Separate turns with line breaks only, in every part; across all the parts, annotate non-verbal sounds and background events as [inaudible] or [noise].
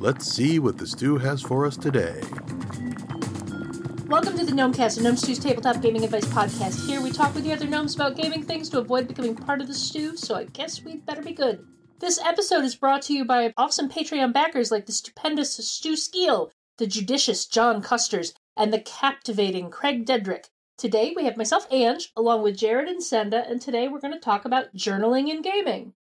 Let's see what the stew has for us today.
Welcome to the Gnomecast, a Gnome Stew's tabletop gaming advice podcast. Here we talk with the other gnomes about gaming things to avoid becoming part of the stew, so I guess we'd better be good. This episode is brought to you by awesome Patreon backers like the stupendous Stu Skeel, the judicious John Custers, and the captivating Craig Dedrick. Today we have myself, Ange, along with Jared and Senda, and today we're going to talk about journaling and gaming.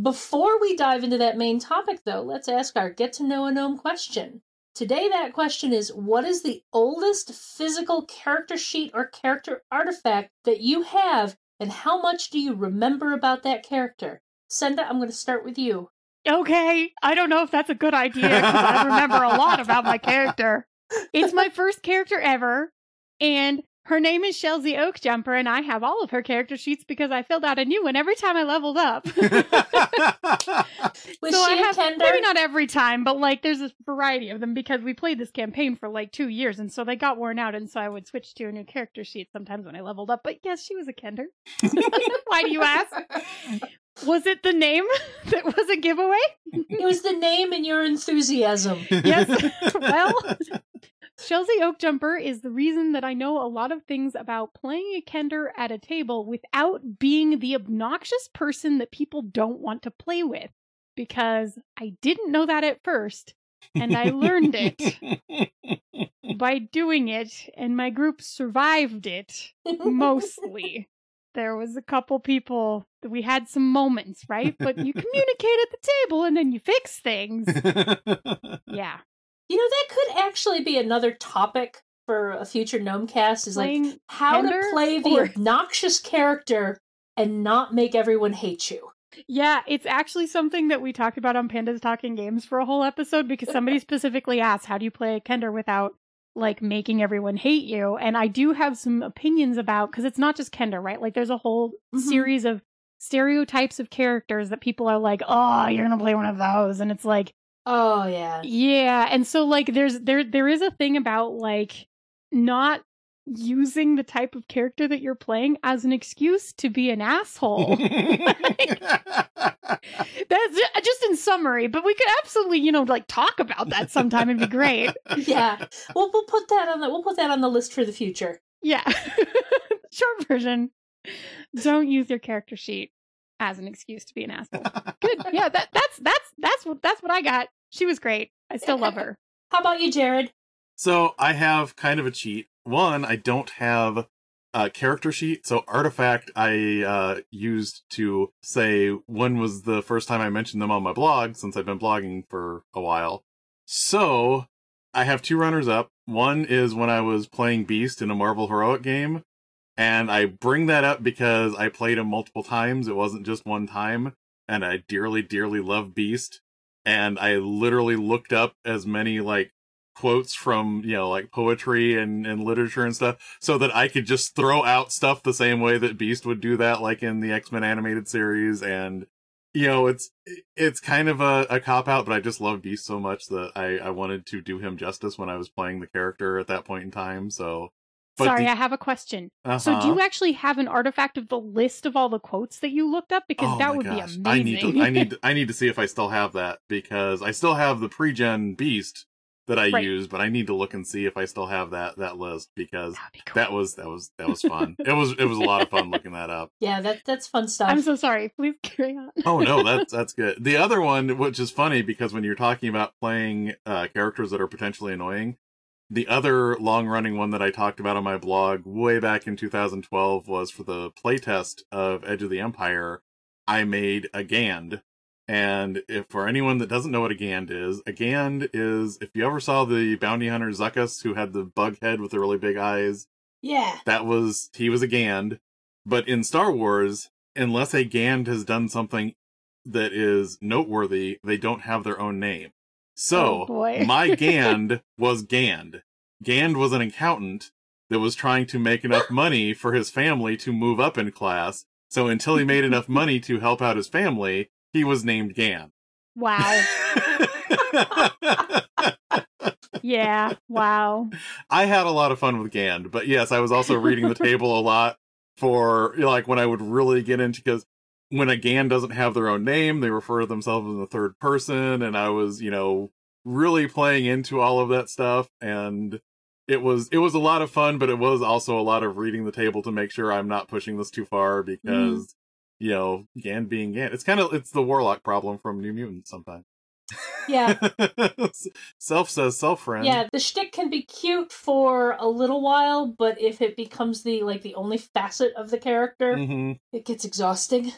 Before we dive into that main topic, though, let's ask our get to know a gnome question. Today, that question is What is the oldest physical character sheet or character artifact that you have, and how much do you remember about that character? Senda, I'm going to start with you.
Okay, I don't know if that's a good idea because I remember a lot about my character. [laughs] It's my first character ever, and her name is Shelzy Oakjumper, and I have all of her character sheets because I filled out a new one every time I leveled up. [laughs]
Was
so
she
I
a
have
Kender?
maybe not every time, but like there's a variety of them because we played this campaign for like two years, and so they got worn out, and so I would switch to a new character sheet sometimes when I leveled up. But yes, she was a Kender. [laughs] Why do you ask? Was it the name [laughs] that was a giveaway?
It was the name and your enthusiasm.
Yes. well, Shelzy Oakjumper is the reason that I know a lot of things about playing a Kender at a table without being the obnoxious person that people don't want to play with. Because I didn't know that at first, and I learned it [laughs] by doing it, and my group survived it mostly. [laughs] There was a couple people that we had some moments, right? But you [laughs] communicate at the table and then you fix things. Yeah.
You know, that could actually be another topic for a future Gnome cast is like
Playing
how to play the
or-
obnoxious character and not make everyone hate you.
Yeah, it's actually something that we talked about on Pandas Talking Games for a whole episode because somebody [laughs] specifically asked, How do you play a Kender without like making everyone hate you? And I do have some opinions about because it's not just Kender, right? Like there's a whole
Mhm.
series of stereotypes of characters that people are like, Oh, you're gonna play one of those. And it's like,
Oh yeah.
Yeah, and so like there's there there is a thing about like not using the type of character that you're playing as an excuse to be an asshole. [laughs] [laughs] That's ju- just in summary, but we could absolutely, you know, like talk about that sometime. It'd be great. [laughs]
Yeah. We'll we'll put that on the we'll put that on the list for the future.
Yeah. Short version. Don't use your character sheet as an excuse to be an asshole. Good. Yeah, that that's that's that's what that's what I got. She was great. I still love her. [laughs]
How about you, Jared?
so I have kind of a cheat. One, I don't have a character sheet. So artifact I uh, used to say when was the first time I mentioned them on my blog since I've been blogging for a while. So I have two runners up. One is when I was playing Beast in a Marvel Heroic game. And I bring that up because I played him multiple times. It wasn't just one time. And I dearly, dearly love Beast. And I literally looked up as many like quotes from, you know, like poetry and, and literature and stuff so that I could just throw out stuff the same way that Beast would do that, like in the X-Men animated series. And, you know, it's, it's kind of a, a cop out, but I just love Beast so much that I, I wanted to do him justice when I was playing the character at that point in time. So, But
Sorry,
the-
I have a question. So do
uh-huh.
you actually have an artifact of the list of all the quotes that you looked up? Because
Oh
that would
gosh.
be amazing.
I need to I need to, I need to see if I still have that because I still have the pre-gen beast that I
Right.
use, but I need to look and see if I still have that that list because
That'd be cool.
that was that was that was fun. it was it was a lot of fun looking that up. [laughs]
Yeah, that that's fun [laughs] stuff.
I'm so sorry. Please carry on.
Oh no, that's [laughs] that's good. The other one, which is funny because when you're talking about playing uh, characters that are potentially annoying, the other long running one that I talked about on my blog way back in 2012 was for the playtest of Edge of the Empire. I made a Gand. And if for anyone that doesn't know what a Gand is, a Gand is if you ever saw the bounty hunter Zuckuss who had the bug head with the really big eyes,
yeah.
that was he was a Gand. But in Star Wars, unless a Gand has done something that is noteworthy, they don't have their own name. So
Oh,
my [laughs] Gand was Gand. Gand was an accountant that was trying to make enough [laughs] money for his family to move up in class. So until he made enough [laughs] money to help out his family, he was named Gand.
Wow. [laughs] Yeah. Wow.
I had a lot of fun with Gand, but yes, I was also reading the table a lot for like when I would really get into because when a Gand doesn't have their own name, they refer to themselves in the third person, and I was you know really playing into all of that stuff and it was it was a lot of fun, but it was also a lot of reading the table to make sure I'm not pushing this too far because mm. you know, Gan being Gan. It's kind of it's the warlock problem from New Mutants sometimes.
Yeah. [laughs]
self says self friend.
Yeah, the shtick can be cute for a little while, but if it becomes the like the only facet of the character,
mm-hmm.
it gets exhausting.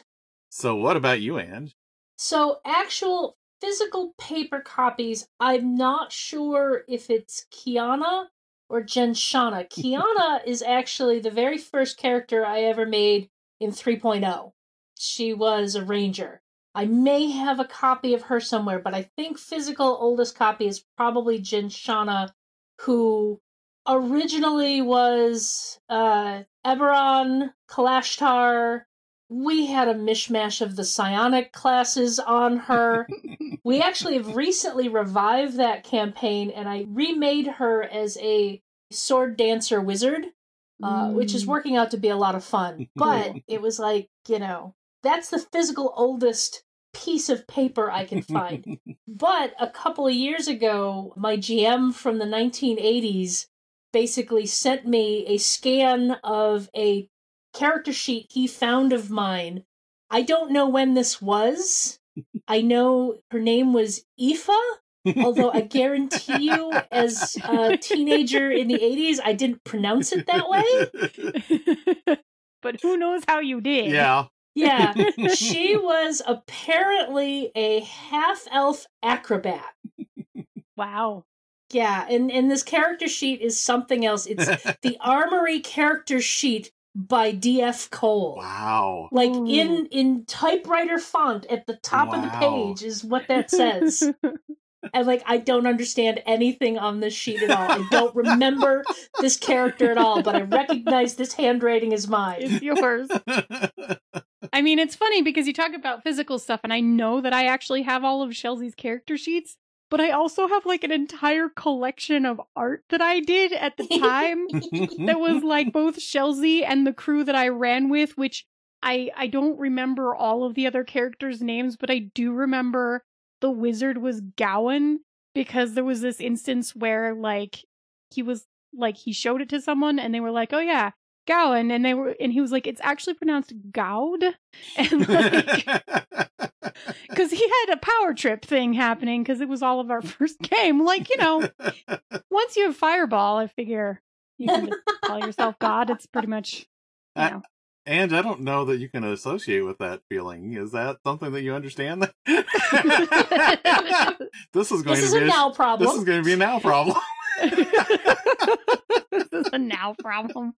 So what about you, Ange?
So actual physical paper copies, I'm not sure if it's Kiana or Jenshana. [laughs] Kiana is actually the very first character I ever made in 3.0. She was a ranger. I may have a copy of her somewhere, but I think physical oldest copy is probably Jenshana, who originally was uh, Eberron, Kalashtar. We had a mishmash of the psionic classes on her. we [laughs] actually have recently revived that campaign, and I remade her as a sword dancer wizard, uh, mm. which is mm. working out to be a lot of fun. [laughs] But it was like, you know, that's the physical oldest piece of paper I can find. [laughs] but a couple of years ago, my GM from the 1980s basically sent me a scan of a character sheet he found of mine. I don't know when this was. I know her name was Aoife, although I guarantee you, as a teenager in the 80s, I didn't pronounce it that way. [laughs]
but who knows how you did?
Yeah.
Yeah, [laughs] she was apparently a half elf acrobat.
Wow.
Yeah, and, and this character sheet is something else. It's [laughs] the Armory character sheet by D.F. Cole.
Wow.
Like Ooh. in in typewriter font at the top wow. of the page is what that says. [laughs] and like I don't understand anything on this sheet at all. I don't remember this character at all, but I recognize this handwriting is mine.
It's yours. [laughs] I mean, it's funny because you talk about physical stuff, and I know that I actually have all of Shelzy's character sheets, but I also have like an entire collection of art that I did at the time [laughs] that was like both Shelzy and the crew that I ran with, which I I don't remember all of the other characters' names, but I do remember the wizard was Gowan because there was this instance where like he was like he showed it to someone and they were like, "Oh yeah, Gowan," and they were and he was like, "It's actually pronounced Gowd," [laughs] and like [laughs] because he had a power trip thing happening because it was all of our [laughs] first game. Like you know, once you have Fireball, I figure you can call yourself God. It's pretty much you know.
And I don't know that you can associate with that feeling. Is that something that you understand? this is going
this
to
is
be
a now problem.
This is going to be a now problem.
this is a now problem.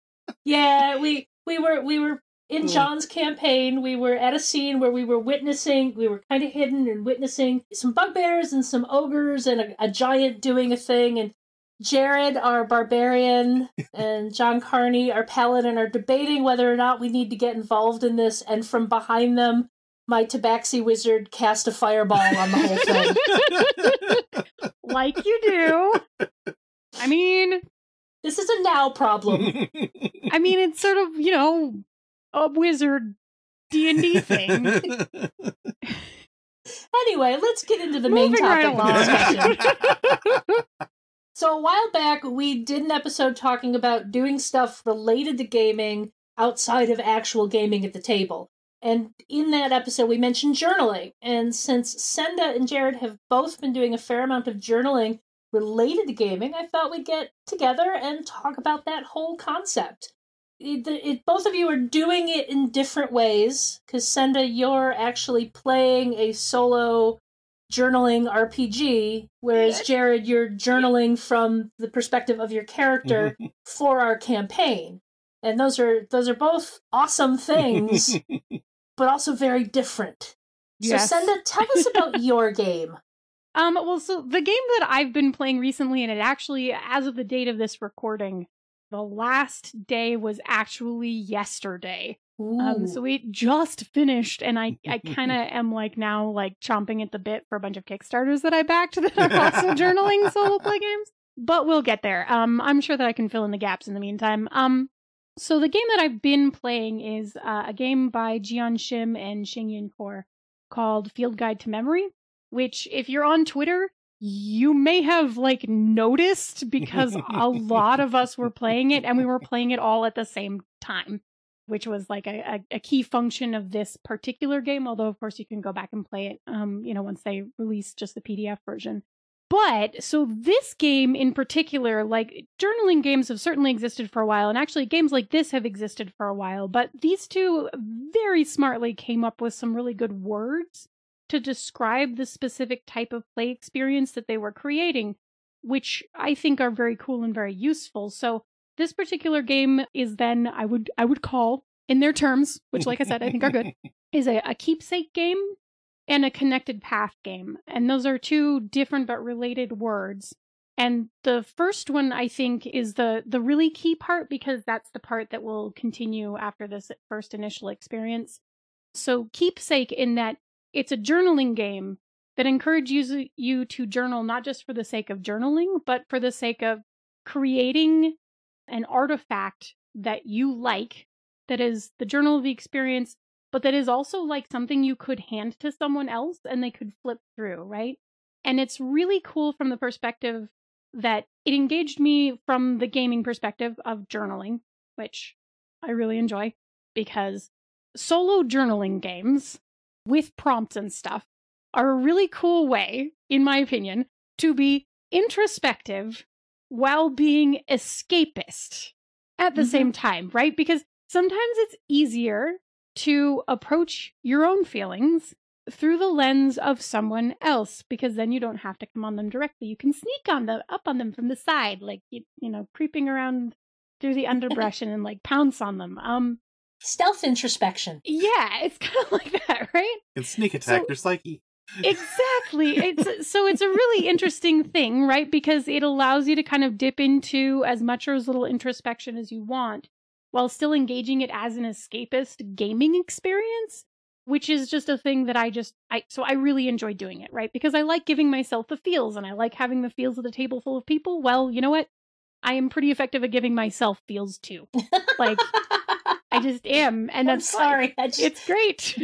Yeah, we we were we were in hmm. John's campaign. We were at a scene where we were witnessing. We were kind of hidden and witnessing some bugbears and some ogres and a, a giant doing a thing. And Jared, our barbarian, [laughs] and John Carney, our paladin, are debating whether or not we need to get involved in this. And from behind them, my tabaxi wizard cast a fireball on the
whole thing. [laughs] [laughs] like you do. I mean,
this is a now problem. [laughs]
I mean, it's sort of you know a wizard D and D thing. [laughs]
anyway, let's get into the Moving main topic right discussion. [laughs] So a while back, we did an episode talking about doing stuff related to gaming outside of actual gaming at the table. And in that episode, we mentioned journaling. And since Senda and Jared have both been doing a fair amount of journaling related to gaming, I thought we'd get together and talk about that whole concept. It, it, both of you are doing it in different ways because Senda, you're actually playing a solo journaling RPG, whereas Jared, you're journaling from the perspective of your character [laughs] for our campaign. And those are those are both awesome things, [laughs] but also very different. Yes. So Senda, tell us about [laughs] your game.
Um, well, so the game that I've been playing recently, and it actually, as of the date of this recording, the last day was actually yesterday. Um, so we just finished, and I, I kind of [laughs] am like now like chomping at the bit for a bunch of Kickstarters that I backed that are also journaling solo play games. But we'll get there. Um, I'm sure that I can fill in the gaps in the meantime. Um, so the game that I've been playing is uh, a game by Jeeyon Shim and Shing Yin Khor called Field Guide to Memory. Which, if you're on Twitter, you may have like noticed [laughs] because a lot of us were playing it and we were playing it all at the same time, which was like a, a, key function of this particular game. Although, of course, you can go back and play it, um, you know, once they release just the PDF version. But so this game in particular, like journaling games have certainly existed for a while, and actually games like this have existed for a while, but these two very smartly came up with some really good words to describe the specific type of play experience that they were creating, which I think are very cool and very useful. So this particular game is then I would I would call in their terms, which like I said, I think are good, [laughs] is a, a keepsake game and a connected path game. And those are two different but related words. And the first one I think is the the really key part because that's the part that will continue after this first initial experience. So keepsake in that it's a journaling game that encourages you to journal not just for the sake of journaling, but for the sake of creating an artifact that you like that is the journal of the experience, but that is also like something you could hand to someone else and they could flip through, right? And it's really cool from the perspective that it engaged me from the gaming perspective of journaling, which I really enjoy because solo journaling games with prompts and stuff are a really cool way, in my opinion, to be introspective while being escapist at the mm-hmm. same time, right? Because sometimes it's easier to approach your own feelings through the lens of someone else because then you don't have to come on them directly. You can sneak on them up on them from the side, like you, you know, creeping around through the [laughs] underbrush and, and like pounce on them. Um
stealth introspection.
Yeah, it's kind of [laughs] like that, right?
And sneak attack so, your psyche.
exactly. [laughs] It's so it's a really interesting thing, right? Because it allows you to kind of dip into as much or as little introspection as you want while still engaging it as an escapist gaming experience, which is just a thing that I just I so I really enjoy doing it, right? Because I like giving myself the feels and I like having the feels of the table full of people. Well, you know what? I am pretty effective at giving myself feels too. Like I just [laughs] am, and that's
I'm sorry. Just...
It's great.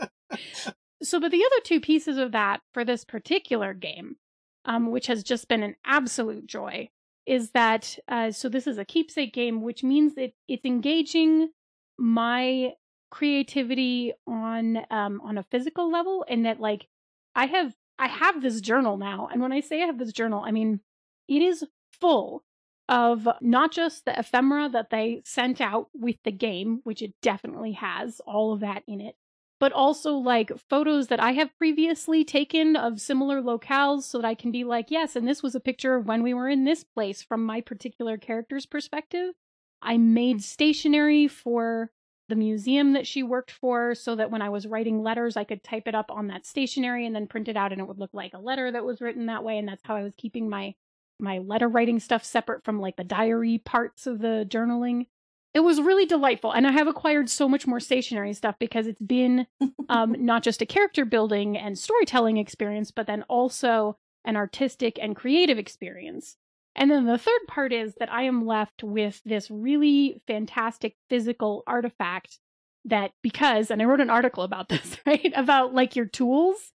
[laughs] [laughs] so, but the other two pieces of that for this particular game, um, which has just been an absolute joy, is that uh, so this is a keepsake game, which means that it's engaging my creativity on um on a physical level, and that like I have I have this journal now, and when I say I have this journal, I mean it is full of not just the ephemera that they sent out with the game, which it definitely has all of that in it, but also like photos that I have previously taken of similar locales so that I can be like, yes, and this was a picture of when we were in this place from my particular character's perspective. I made mm. stationery for the museum that she worked for so that when I was writing letters, I could type it up on that stationery and then print it out and it would look like a letter that was written that way. And that's how I was keeping my my letter writing stuff separate from like the diary parts of the journaling. It was really delightful. And I have acquired so much more stationary stuff because it's been um, [laughs] not just a character building and storytelling experience, but then also an artistic and creative experience. And then the third part is that I am left with this really fantastic physical artifact that because, and I wrote an article about [laughs] this, right? About like your tools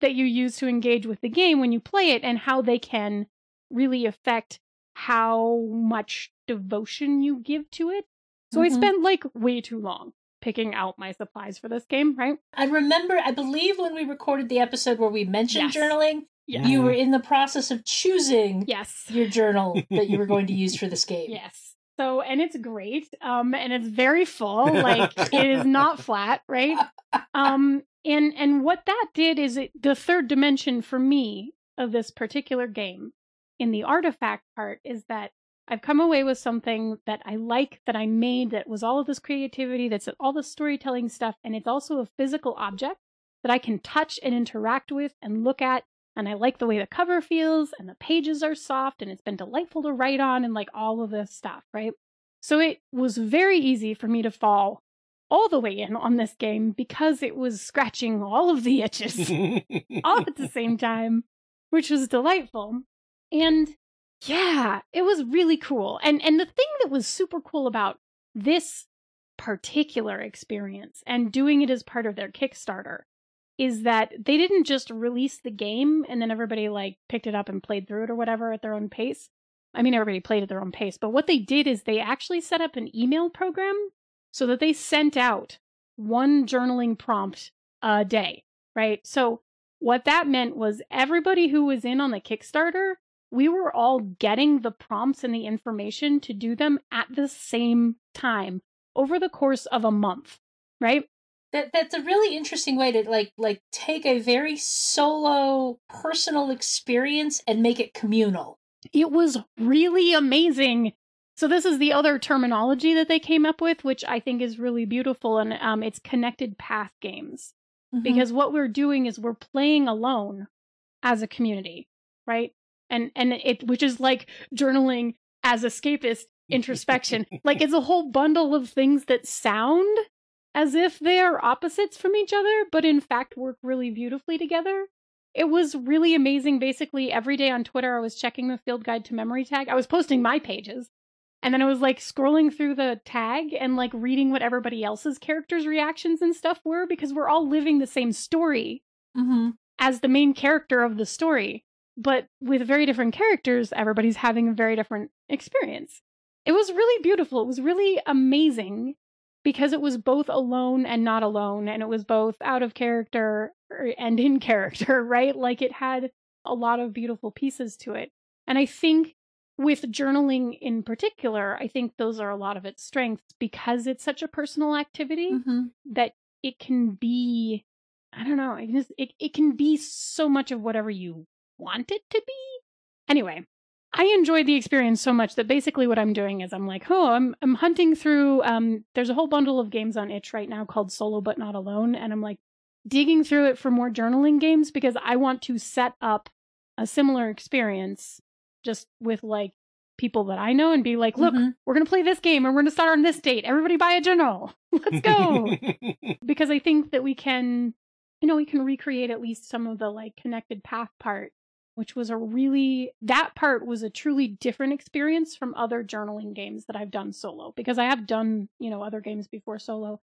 that you use to engage with the game when you play it and how they can really affect how much devotion you give to it. So mm-hmm. I spent like way too long picking out my supplies for this game, right?
I remember, I believe when we recorded the episode where we mentioned yes. journaling, yes. you were in the process of choosing
yes.
your journal that you were going to use [laughs] for this game.
Yes. So, and it's great. Um, and it's very full. Like it is not [laughs] flat, right? Um, and and what that did is it the third dimension for me of this particular game in the artifact part is that I've come away with something that I like, that I made, that was all of this creativity, that's all the storytelling stuff, and it's also a physical object that I can touch and interact with and look at. And I like the way the cover feels, and the pages are soft, and it's been delightful to write on, and like all of this stuff, right? So it was very easy for me to fall all the way in on this game because it was scratching all of the itches [laughs] all at the same time, which was delightful. And yeah, it was really cool. And and the thing that was super cool about this particular experience and doing it as part of their Kickstarter is that they didn't just release the game and then everybody like picked it up and played through it or whatever at their own pace. I mean, everybody played at their own pace, but what they did is they actually set up an email program so that they sent out one journaling prompt a day, right? So what that meant was everybody who was in on the Kickstarter, we were all getting the prompts and the information to do them at the same time over the course of a month, right?
That that's a really interesting way to like like take a very solo personal experience and make it communal.
It was really amazing. So this is the other terminology that they came up with, which I think is really beautiful, and um, it's connected path games.
Mhm.
Because what we're doing is we're playing alone as a community, right? And and it which is like journaling as escapist [laughs] introspection. like it's a whole bundle of things that sound as if they are opposites from each other, but in fact work really beautifully together. It was really amazing. Basically, every day on Twitter, I was checking the field guide to memory tag. I was posting my pages. And then I was like scrolling through the tag and like reading what everybody else's characters' reactions and stuff were because we're all living the same story
Mhm.
as the main character of the story. But with very different characters, everybody's having a very different experience. It was really beautiful. It was really amazing because it was both alone and not alone, and it was both out of character er, and in [laughs] character, right? Like it had a lot of beautiful pieces to it. And I think with journaling in particular, I think those are a lot of its strengths because it's such a personal activity
Mhm.
that it can be I don't know, it, just, it, it can be so much of whatever you want it to be. Anyway, I enjoyed the experience so much that basically what I'm doing is I'm like, oh, I'm I'm hunting through um there's a whole bundle of games on itch right now called Solo But Not Alone, and I'm like digging through it for more journaling games because I want to set up a similar experience just with like people that I know and be like, look,
Mhm.
we're gonna play this game and we're gonna start on this date. Everybody buy a journal. [laughs] Let's go. [laughs] because I think that we can, you know, we can recreate at least some of the like connected path part, which was a really, that part was a truly different experience from other journaling games that I've done solo because I have done, you know, other games before solo.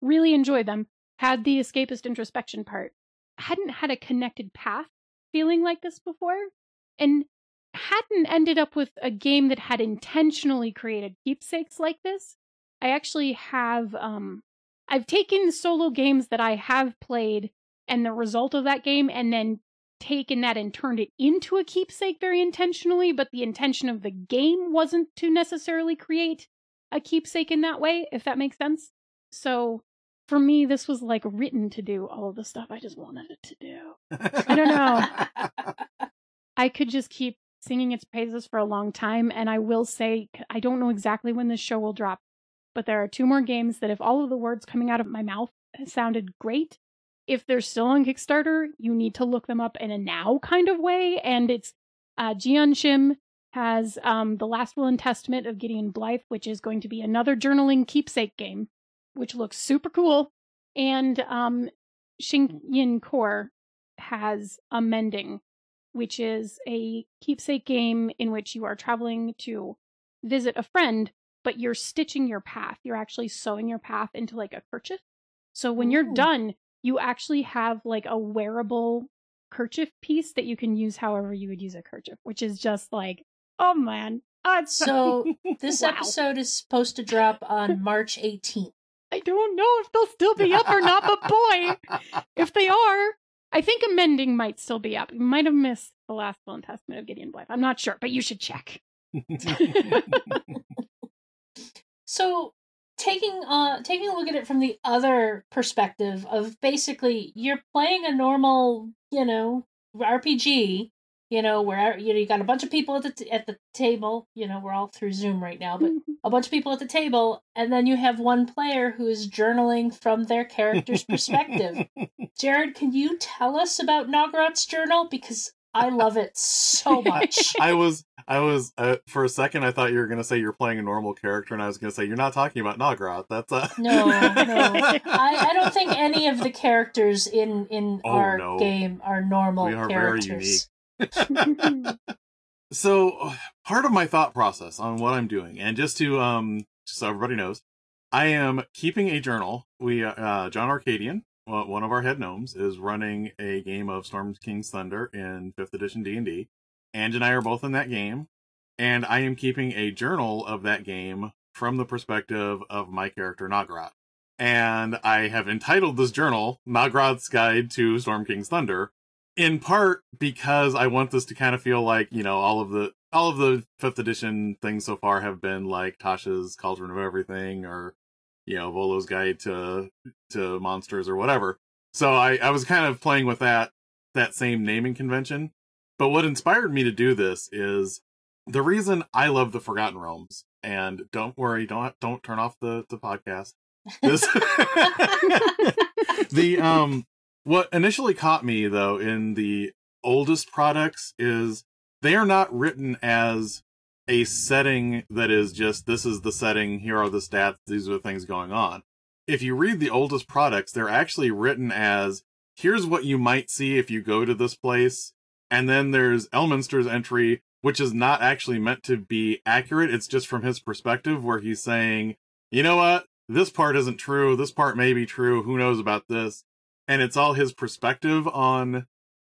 Really enjoyed them. Had the escapist introspection part. Hadn't had a connected path feeling like this before. And hadn't ended up with a game that had intentionally created keepsakes like this. I actually have um I've taken solo games that I have played and the result of that game and then taken that and turned it into a keepsake very intentionally, but the intention of the game wasn't to necessarily create a keepsake in that way, if that makes sense. So for me, this was like written to do all of the stuff I just wanted it to do. I don't know. [laughs] I could just keep singing its praises for a long time. And I will say, I don't know exactly when this show will drop, but there are two more games that, if all of the words coming out of my mouth sounded great, if they're still on Kickstarter, you need to look them up in a now kind of way. And it's uh, Jeeyon Shim has um, The Last Will and Testament of Gideon Blythe, which is going to be another journaling keepsake game, which looks super cool. And um, Shing Yin Khor has A Mending, which is a keepsake game in which you are traveling to visit a friend, but you're stitching your path. You're actually sewing your path into like a kerchief. So when you're
Ooh.
done, you actually have like a wearable kerchief piece that you can use however you would use a kerchief, which is just like, oh man. Oh,
So [laughs] this
Wow.
episode is supposed to drop on [laughs] March 18th.
I don't know if they'll still be up or not, but boy, if they are, I think A Mending might still be up. You might have missed the last will and testament of Gideon Blythe. I'm not sure, but you should check. [laughs]
So taking uh taking a look at it from the other perspective of basically you're playing a normal, you know, RPG, you know, where you know you got a bunch of people at the t- at the table, you know, we're all through Zoom right now, but a bunch of people at the table and then you have one player who is journaling from their character's perspective. [laughs] Jared, can you tell us about Nagrat's journal because I love it so [laughs] much.
I was, I was, uh, for a second, I thought you were going to say you're playing a normal character, and I was going to say you're not talking about Nagrat. That's uh...
No, no. I, I don't think any of the characters in in [laughs]
Oh,
our
no.
game are normal
We are very
characters.
so part of my thought process on what I'm doing, and just to um, just so everybody knows, I am keeping a journal. We, uh, John Arcadian, one of our head gnomes, is running a game of Storm King's Thunder in fifth edition D and D. Ange and I are both in that game, and I am keeping a journal of that game from the perspective of my character Nagrat. And I have entitled this journal Nagrat's Guide to Storm King's Thunder, in part because I want this to kind of feel like, you know, all of the all of the fifth edition things so far have been like Tasha's Cauldron of Everything or, you know, Volo's Guide to to Monsters or whatever. So I, I was kind of playing with that that same naming convention. But what inspired me to do this is the reason I love the Forgotten Realms. And don't worry, don't don't turn off the the podcast. This [laughs] the um what initially caught me though in the oldest products is they are not written as a setting that is just this is the setting, here are the stats, these are the things going on. If you read the oldest products, they're actually written as here's what you might see if you go to this place. And then there's Elminster's entry, which is not actually meant to be accurate. It's just from his perspective, where he's saying, you know what? This part isn't true. This part may be true. Who knows about this? And it's all his perspective on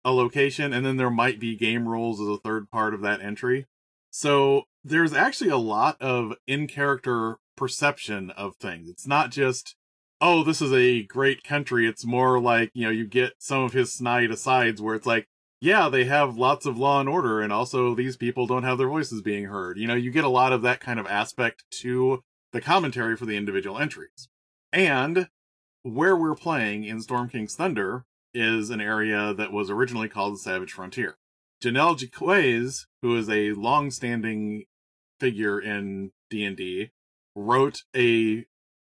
a location. And then there might be game rules as a third part of that entry. So there's actually a lot of in character perception of things. It's not just, oh, this is a great country. It's more like, you know, you get some of his snide asides where it's like, yeah, they have lots of law and order, and also these people don't have their voices being heard. You know, you get a lot of that kind of aspect to the commentary for the individual entries. And where we're playing in Storm King's Thunder is an area that was originally called the Savage Frontier. Janelle Jaquays, who is a long-standing figure in D&D, wrote a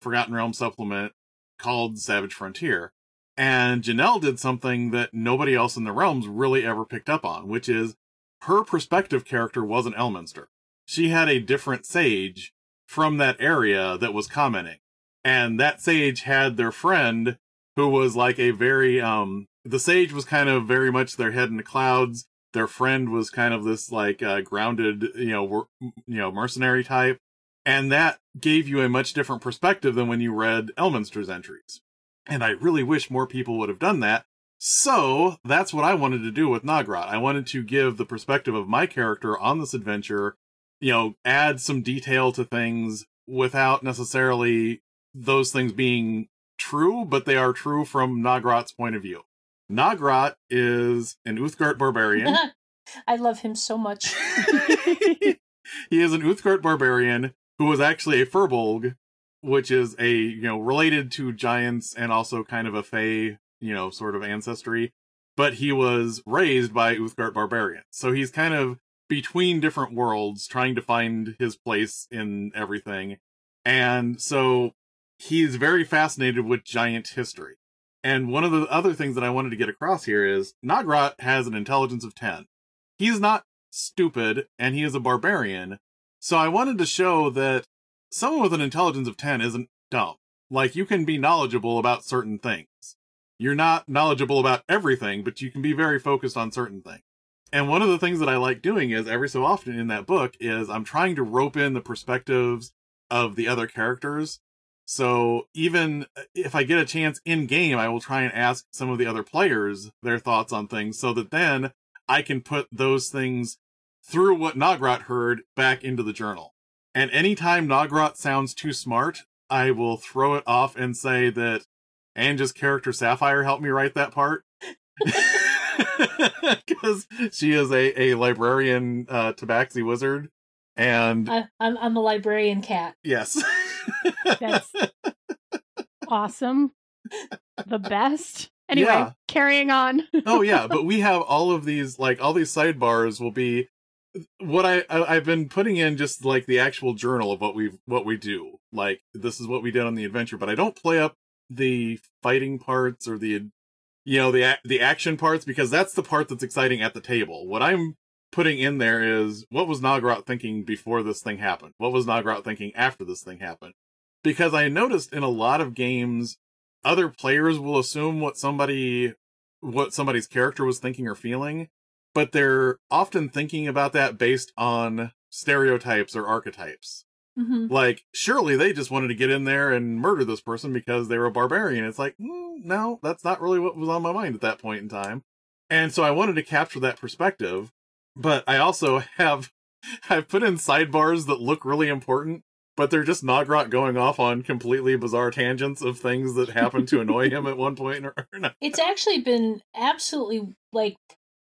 Forgotten Realm supplement called Savage Frontier. And Janelle did something that nobody else in the realms really ever picked up on, which is her perspective character wasn't Elminster. She had a different sage from that area that was commenting. And that sage had their friend who was like a very um the sage was kind of very much their head in the clouds. Their friend was kind of this like uh, grounded, you know, wor- you know, mercenary type, and that gave you a much different perspective than when you read Elminster's entries. And I really wish more people would have done that. So that's what I wanted to do with Nagrat. I wanted to give the perspective of my character on this adventure, you know, add some detail to things without necessarily those things being true, but they are true from Nagrat's point of view. Nagrat is an Uthgardt barbarian. [laughs]
I love him so much. [laughs]
he is an Uthgardt barbarian who was actually a Firbolg, which is a you know related to giants and also kind of a Fey, you know, sort of ancestry. But he was raised by Uthgardt barbarians, so he's kind of between different worlds, trying to find his place in everything. And so he's very fascinated with giant history. And one of the other things that I wanted to get across here is Nagrat has an intelligence of 10. He's not stupid and he is a barbarian. So I wanted to show that someone with an intelligence of 10 isn't dumb. Like you can be knowledgeable about certain things. You're not knowledgeable about everything, but you can be very focused on certain things. And one of the things that I like doing is every so often in that book is I'm trying to rope in the perspectives of the other characters so even uh, if I get a chance in game, I will try and ask some of the other players their thoughts on things so that then I can put those things through what Nagrat heard back into the journal. And anytime Nagrat sounds too smart, I will throw it off and say that Ange's character Sapphire helped me write that part. [laughs] Because she is a, a librarian uh, tabaxi wizard. And
I, I'm, I'm a librarian cat.
yes.
That's [laughs] awesome. The best. Anyway,
Yeah.
carrying on.
oh yeah, [laughs] but we have all of these like all these sidebars will be what I, I I've been putting in just like the actual journal of what we've what we do. Like this is what we did on the adventure, but I don't play up the fighting parts or the you know the the action parts because that's the part that's exciting at the table. What I'm putting in there is what was Nagrat thinking before this thing happened? What was Nagrat thinking after this thing happened? Because I noticed in a lot of games other players will assume what somebody what somebody's character was thinking or feeling, but they're often thinking about that based on stereotypes or archetypes.
Mhm.
Like, surely they just wanted to get in there and murder this person because they were a barbarian. It's like, mm, no, that's not really what was on my mind at that point in time. And so I wanted to capture that perspective, but I also [laughs] have I've put in sidebars that look really important, but they're just Nagrat going off on completely bizarre tangents of things that happen to annoy him at [laughs] one point or another.
It's actually been absolutely like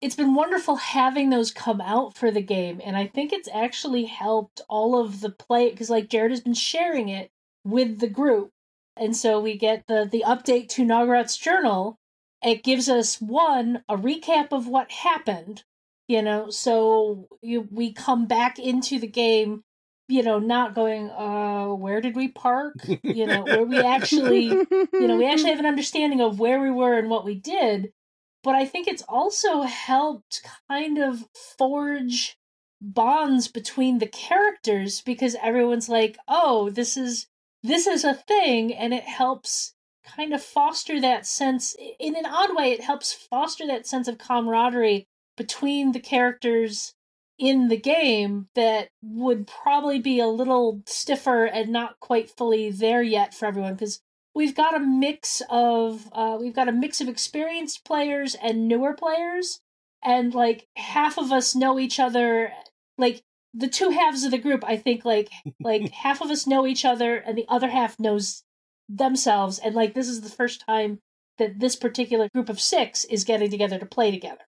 it's been wonderful having those come out for the game, and I think it's actually helped all of the play because like Jared has been sharing it with the group, and so we get the the update to Nagrat's journal. It gives us one a recap of what happened, you know, so you, we come back into the game, you know, not going, uh, where did we park? You know, where we [laughs] actually you know, we actually have an understanding of where we were and what we did. But I think it's also helped kind of forge bonds between the characters because everyone's like, "Oh, this is this is a thing," and it helps kind of foster that sense in an odd way. It helps foster that sense of camaraderie between the characters in the game that would probably be a little stiffer and not quite fully there yet for everyone because we've got a mix of uh, we've got a mix of experienced players and newer players and like half of us know each other like the two halves of the group i think like [laughs] like half of us know each other and the other half knows themselves and like this is the first time that this particular group of six is getting together to play together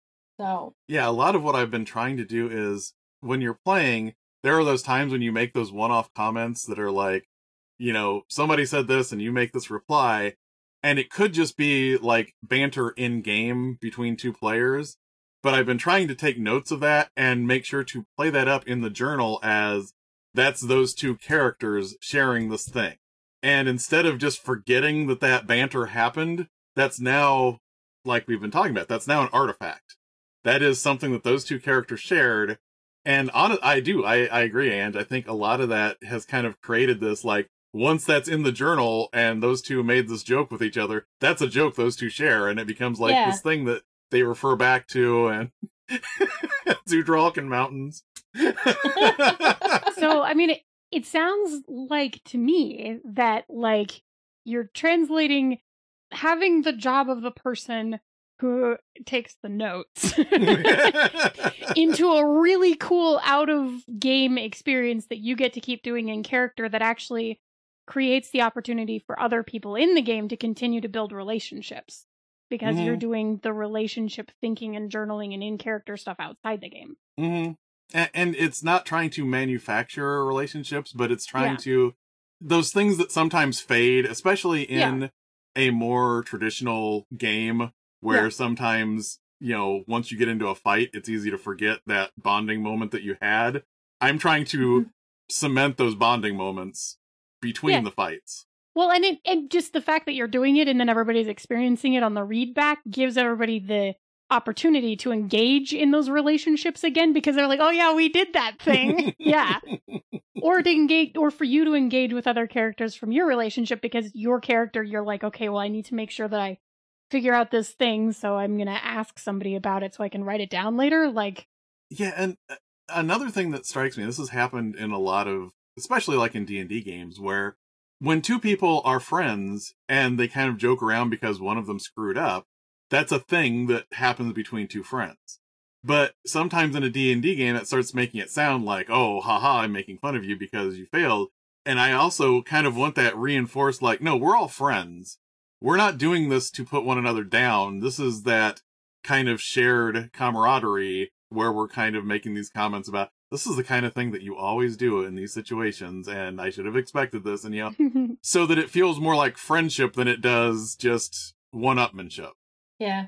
so.
Yeah, a lot of what I've been trying to do is when you're playing, there are those times when you make those one off comments that are like, you know, somebody said this and you make this reply, and it could just be like banter in game between two players. But I've been trying to take notes of that and make sure to play that up in the journal as that's those two characters sharing this thing. And instead of just forgetting that that banter happened, that's now, like we've been talking about, that's now an artifact that is something that those two characters shared and on i do I, I agree and i think a lot of that has kind of created this like once that's in the journal and those two made this joke with each other that's a joke those two share and it becomes like
Yeah.
this thing that they refer back to and [laughs] Zudrolkin mountains
so [laughs] i mean it, it sounds like to me that like you're translating having the job of the person who takes the notes [laughs] into a really cool out of game experience that you get to keep doing in character that actually creates the opportunity for other people in the game to continue to build relationships because you're doing the relationship thinking and journaling and in character stuff outside the game.
hmm And, and it's not trying to manufacture relationships, but it's trying
Yeah.
to those things that sometimes fade, especially in
Yeah.
a more traditional game where
Yeah.
sometimes, you know, once you get into a fight, it's easy to forget that bonding moment that you had. I'm trying to
Mhm.
cement those bonding moments between
Yeah.
the fights.
Well, and it and just the fact that you're doing it and then everybody's experiencing it on the read back gives everybody the opportunity to engage in those relationships again because they're like, "Oh yeah, we did that thing." [laughs] yeah. Or to engage or for you to engage with other characters from your relationship because your character you're like, "Okay, well, I need to make sure that I figure out this thing, so I'm going to ask somebody about it so I can write it down later." Like,
Yeah, and uh, another thing that strikes me, this has happened in a lot of, especially like in D and D games, where when two people are friends and they kind of joke around because one of them screwed up, that's a thing that happens between two friends. But sometimes in a D&D game, it starts making it sound like, oh, haha, I'm making fun of you because you failed. And I also kind of want that reinforced, like, no, we're all friends. We're not doing this to put one another down. This is that kind of shared camaraderie where we're kind of making these comments about this is the kind of thing that you always do in these situations and I should have expected this and you [laughs] know so that it feels more like friendship than it does just one upmanship.
Yeah.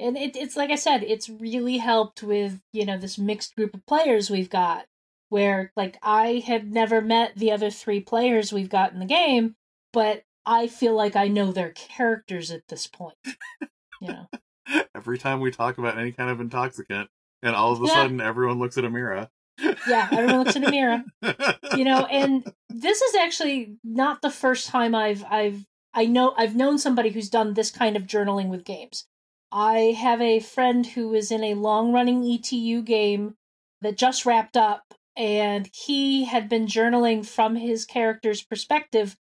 And it, it's like I said, it's really helped with, you know, this mixed group of players we've got, where, like, I have never met the other three players we've got in the game, but I feel like I know their characters at this point. You know? [laughs]
Every time we talk about any kind of intoxicant and all of a
Yeah.
sudden everyone looks at Amira.
Yeah, everyone looks at mirror. [laughs] you know and this is actually not the first time i've i've i know i've known somebody who's done this kind of journaling with games i have a friend who is in a long running etu game that just wrapped up and he had been journaling from his character's perspective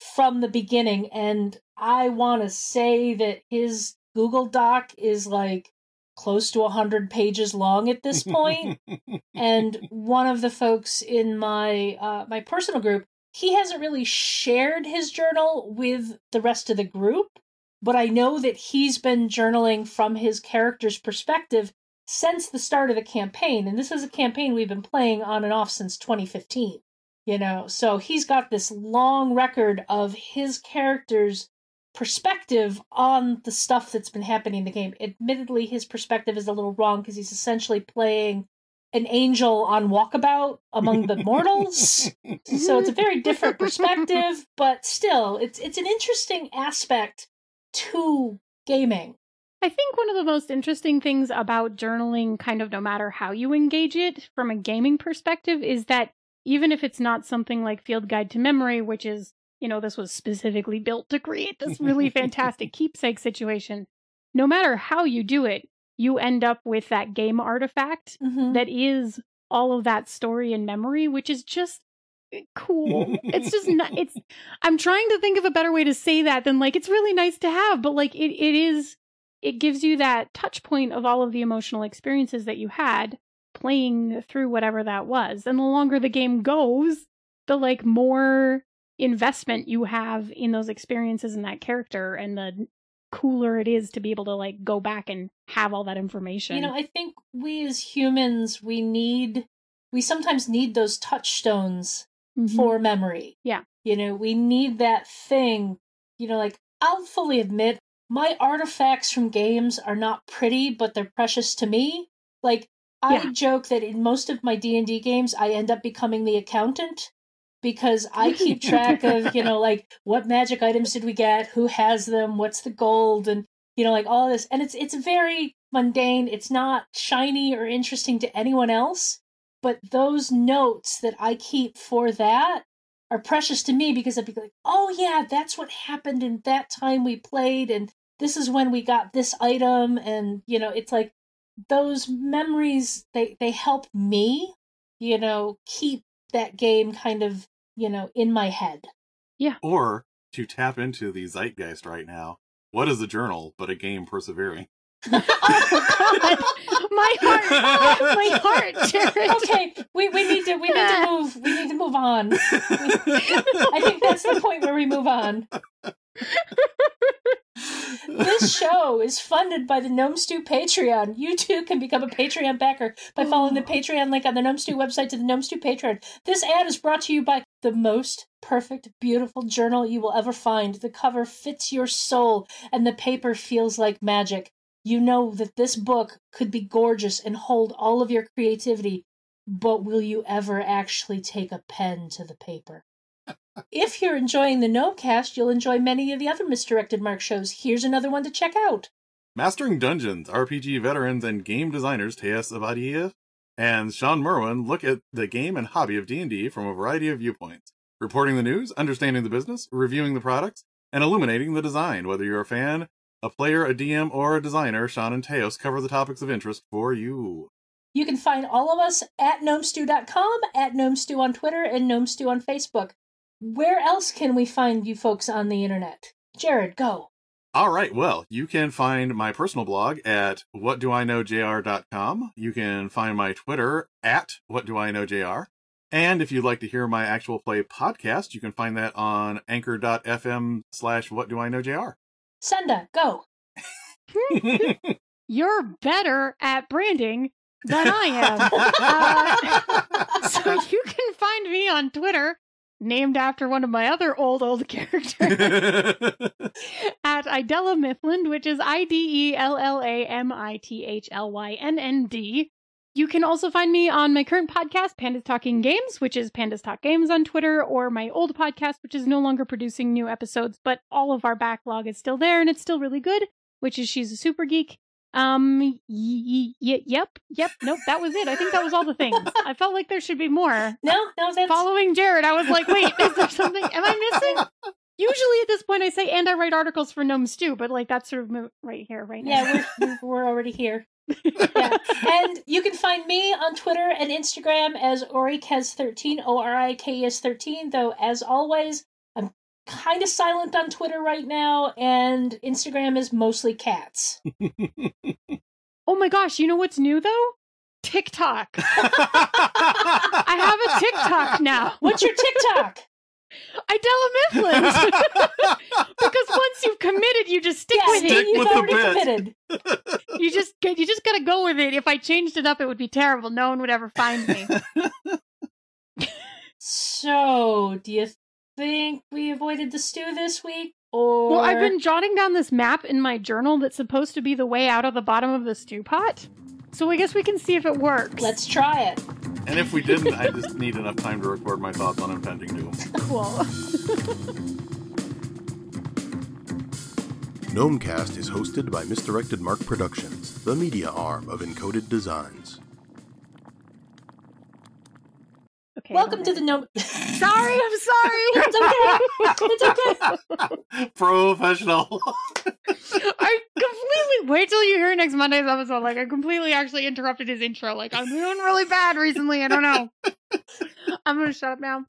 from the beginning. And I want to say that his Google Doc is like close to 100 pages long at this point. [laughs] and one of the folks in my uh, my personal group, he hasn't really shared his journal with the rest of the group, but I know that he's been journaling from his character's perspective since the start of the campaign. And this is a campaign we've been playing on and off since 2015. You know, so he's got this long record of his character's perspective on the stuff that's been happening in the game. Admittedly, his perspective is a little wrong because he's essentially playing an angel on walkabout among the mortals. [laughs] so it's a very different perspective, but still, it's it's an interesting aspect to gaming.
I think one of the most interesting things about journaling, kind of no matter how you engage it from a gaming perspective, is that even if it's not something like Field Guide to Memory, which is you know, this was specifically built to create this really [laughs] fantastic keepsake situation. No matter how you do it, you end up with that game artifact
Mhm.
that is all of that story and memory, which is just eh, cool. it's just not, it's, [laughs] I'm trying to think of a better way to say that than like, it's really nice to have, but like it, it is, it gives you that touch point of all of the emotional experiences that you had playing through whatever that was. And the longer the game goes, the like more investment you have in those experiences and that character and the cooler it is to be able to like go back and have all that information.
You know, I think we as humans, we need, we sometimes need those touchstones
Mhm.
for memory.
Yeah.
You know, we need that thing. You know, like I'll fully admit my artifacts from games are not pretty, but they're precious to me. Like I
Yeah.
joke that in most of my D&D games I end up becoming the accountant because I [laughs] keep track of, you know, like what magic items did we get, who has them, what's the gold and you know, like all this and it's it's very mundane. It's not shiny or interesting to anyone else but those notes that I keep for that are precious to me because I'd be like, oh yeah, that's what happened in that time we played, and this is when we got this item, and you know, it's like those memories they they help me, you know, keep that game kind of you know in my head. Yeah.
Or to tap into the zeitgeist right now, what is a journal but a game persevering?
oh [laughs] [laughs] my heart, [laughs] my heart, Jared.
Okay, we, we need to we need to move we need to move on. I think that's the point where we move on. This [laughs] show is funded by the Gnome Stew Patreon. You too can become a Patreon backer by following the Patreon link on the Gnome Stew website to the Gnome Stew Patreon. This ad is brought to you by the most perfect, beautiful journal you will ever find. The cover fits your soul, and the paper feels like magic. You know that this book could be gorgeous and hold all of your creativity, but will you ever actually take a pen to the paper? If you're enjoying the Gnomecast, you'll enjoy many of the other Misdirected Mark shows. Here's another one to check out.
Mastering Dungeons, RPG veterans and game designers Teos Abadia and Shawn Merwin look at the game and hobby of D&D from a variety of viewpoints, reporting the news, understanding the business, reviewing the products, and illuminating the design. Whether you're a fan, a player, a DM, or a designer, Shawn and Teos cover the topics of interest for you.
You can find all of us at gnomestew.com, at gnomestew on Twitter, and gnomestew on Facebook. Where else can we find you folks on the internet? Jared, go.
All right, well, you can find my personal blog at whatdoiknowjr.com. You can find my Twitter at whatdoiknowjr. And if you'd like to hear my actual play podcast, you can find that on anchor.fm slash whatdoiknowjr.
Senda, go. [laughs]
You're better at branding than I am. [laughs] Uh, [laughs] so you can find me on Twitter, named after one of my other old, old [laughs] characters, [laughs] at Idella Mithlynnd, which is I D E L L A M I T H L Y N N D. You can also find me on my current podcast, Pandas Talking Games, which is Pandas Talk Games on Twitter, or my old podcast, which is no longer producing new episodes, but all of our backlog is still there and it's still really good, which is She's a Super Geek. Um, y- y- yep, yep, nope, that was it. I think that was all the things. I felt like there should be more. [laughs]
No, no, that's
Following Jared, I was like, wait, is there something? Am I missing? [laughs] Usually at this point, I say, and I write articles for Gnome Stew, but like that's sort of right here, right now.
yeah, we're, we're already here. yeah. And you can find me on Twitter and Instagram as Orikes13, O R I K E S 13, though, as always, kind of silent on Twitter right now, and Instagram is mostly cats.
Oh my gosh, you know what's new though? TikTok. I have a TikTok now.
What's your TikTok? [laughs]
Idella Mithlynnd. [laughs] because once you've committed, you just stick
yeah,
with
Stick
it.
you've already committed. [laughs]
You just you just gotta go with it. If I changed it up, it would be terrible. No one would ever find me.
So, do you think we avoided the stew this week? Or
Well, I've been jotting down this map in my journal that's supposed to be the way out of the bottom of the stew pot. So I guess we can see if it works.
Let's try it.
and if we didn't, I just need enough time to record my thoughts on impending doom. [laughs]
cool. [laughs]
Gnomecast is hosted by Misdirected Mark Productions, the media arm of Encoded Designs.
Okay.
Welcome to the no. [laughs]
Sorry, I'm sorry.
it's okay. It's okay. [laughs]
Professional. [laughs]
I completely wait till you hear next Monday's episode. Like I completely actually interrupted his intro. Like I'm doing really bad recently. I don't know. I'm gonna shut up now.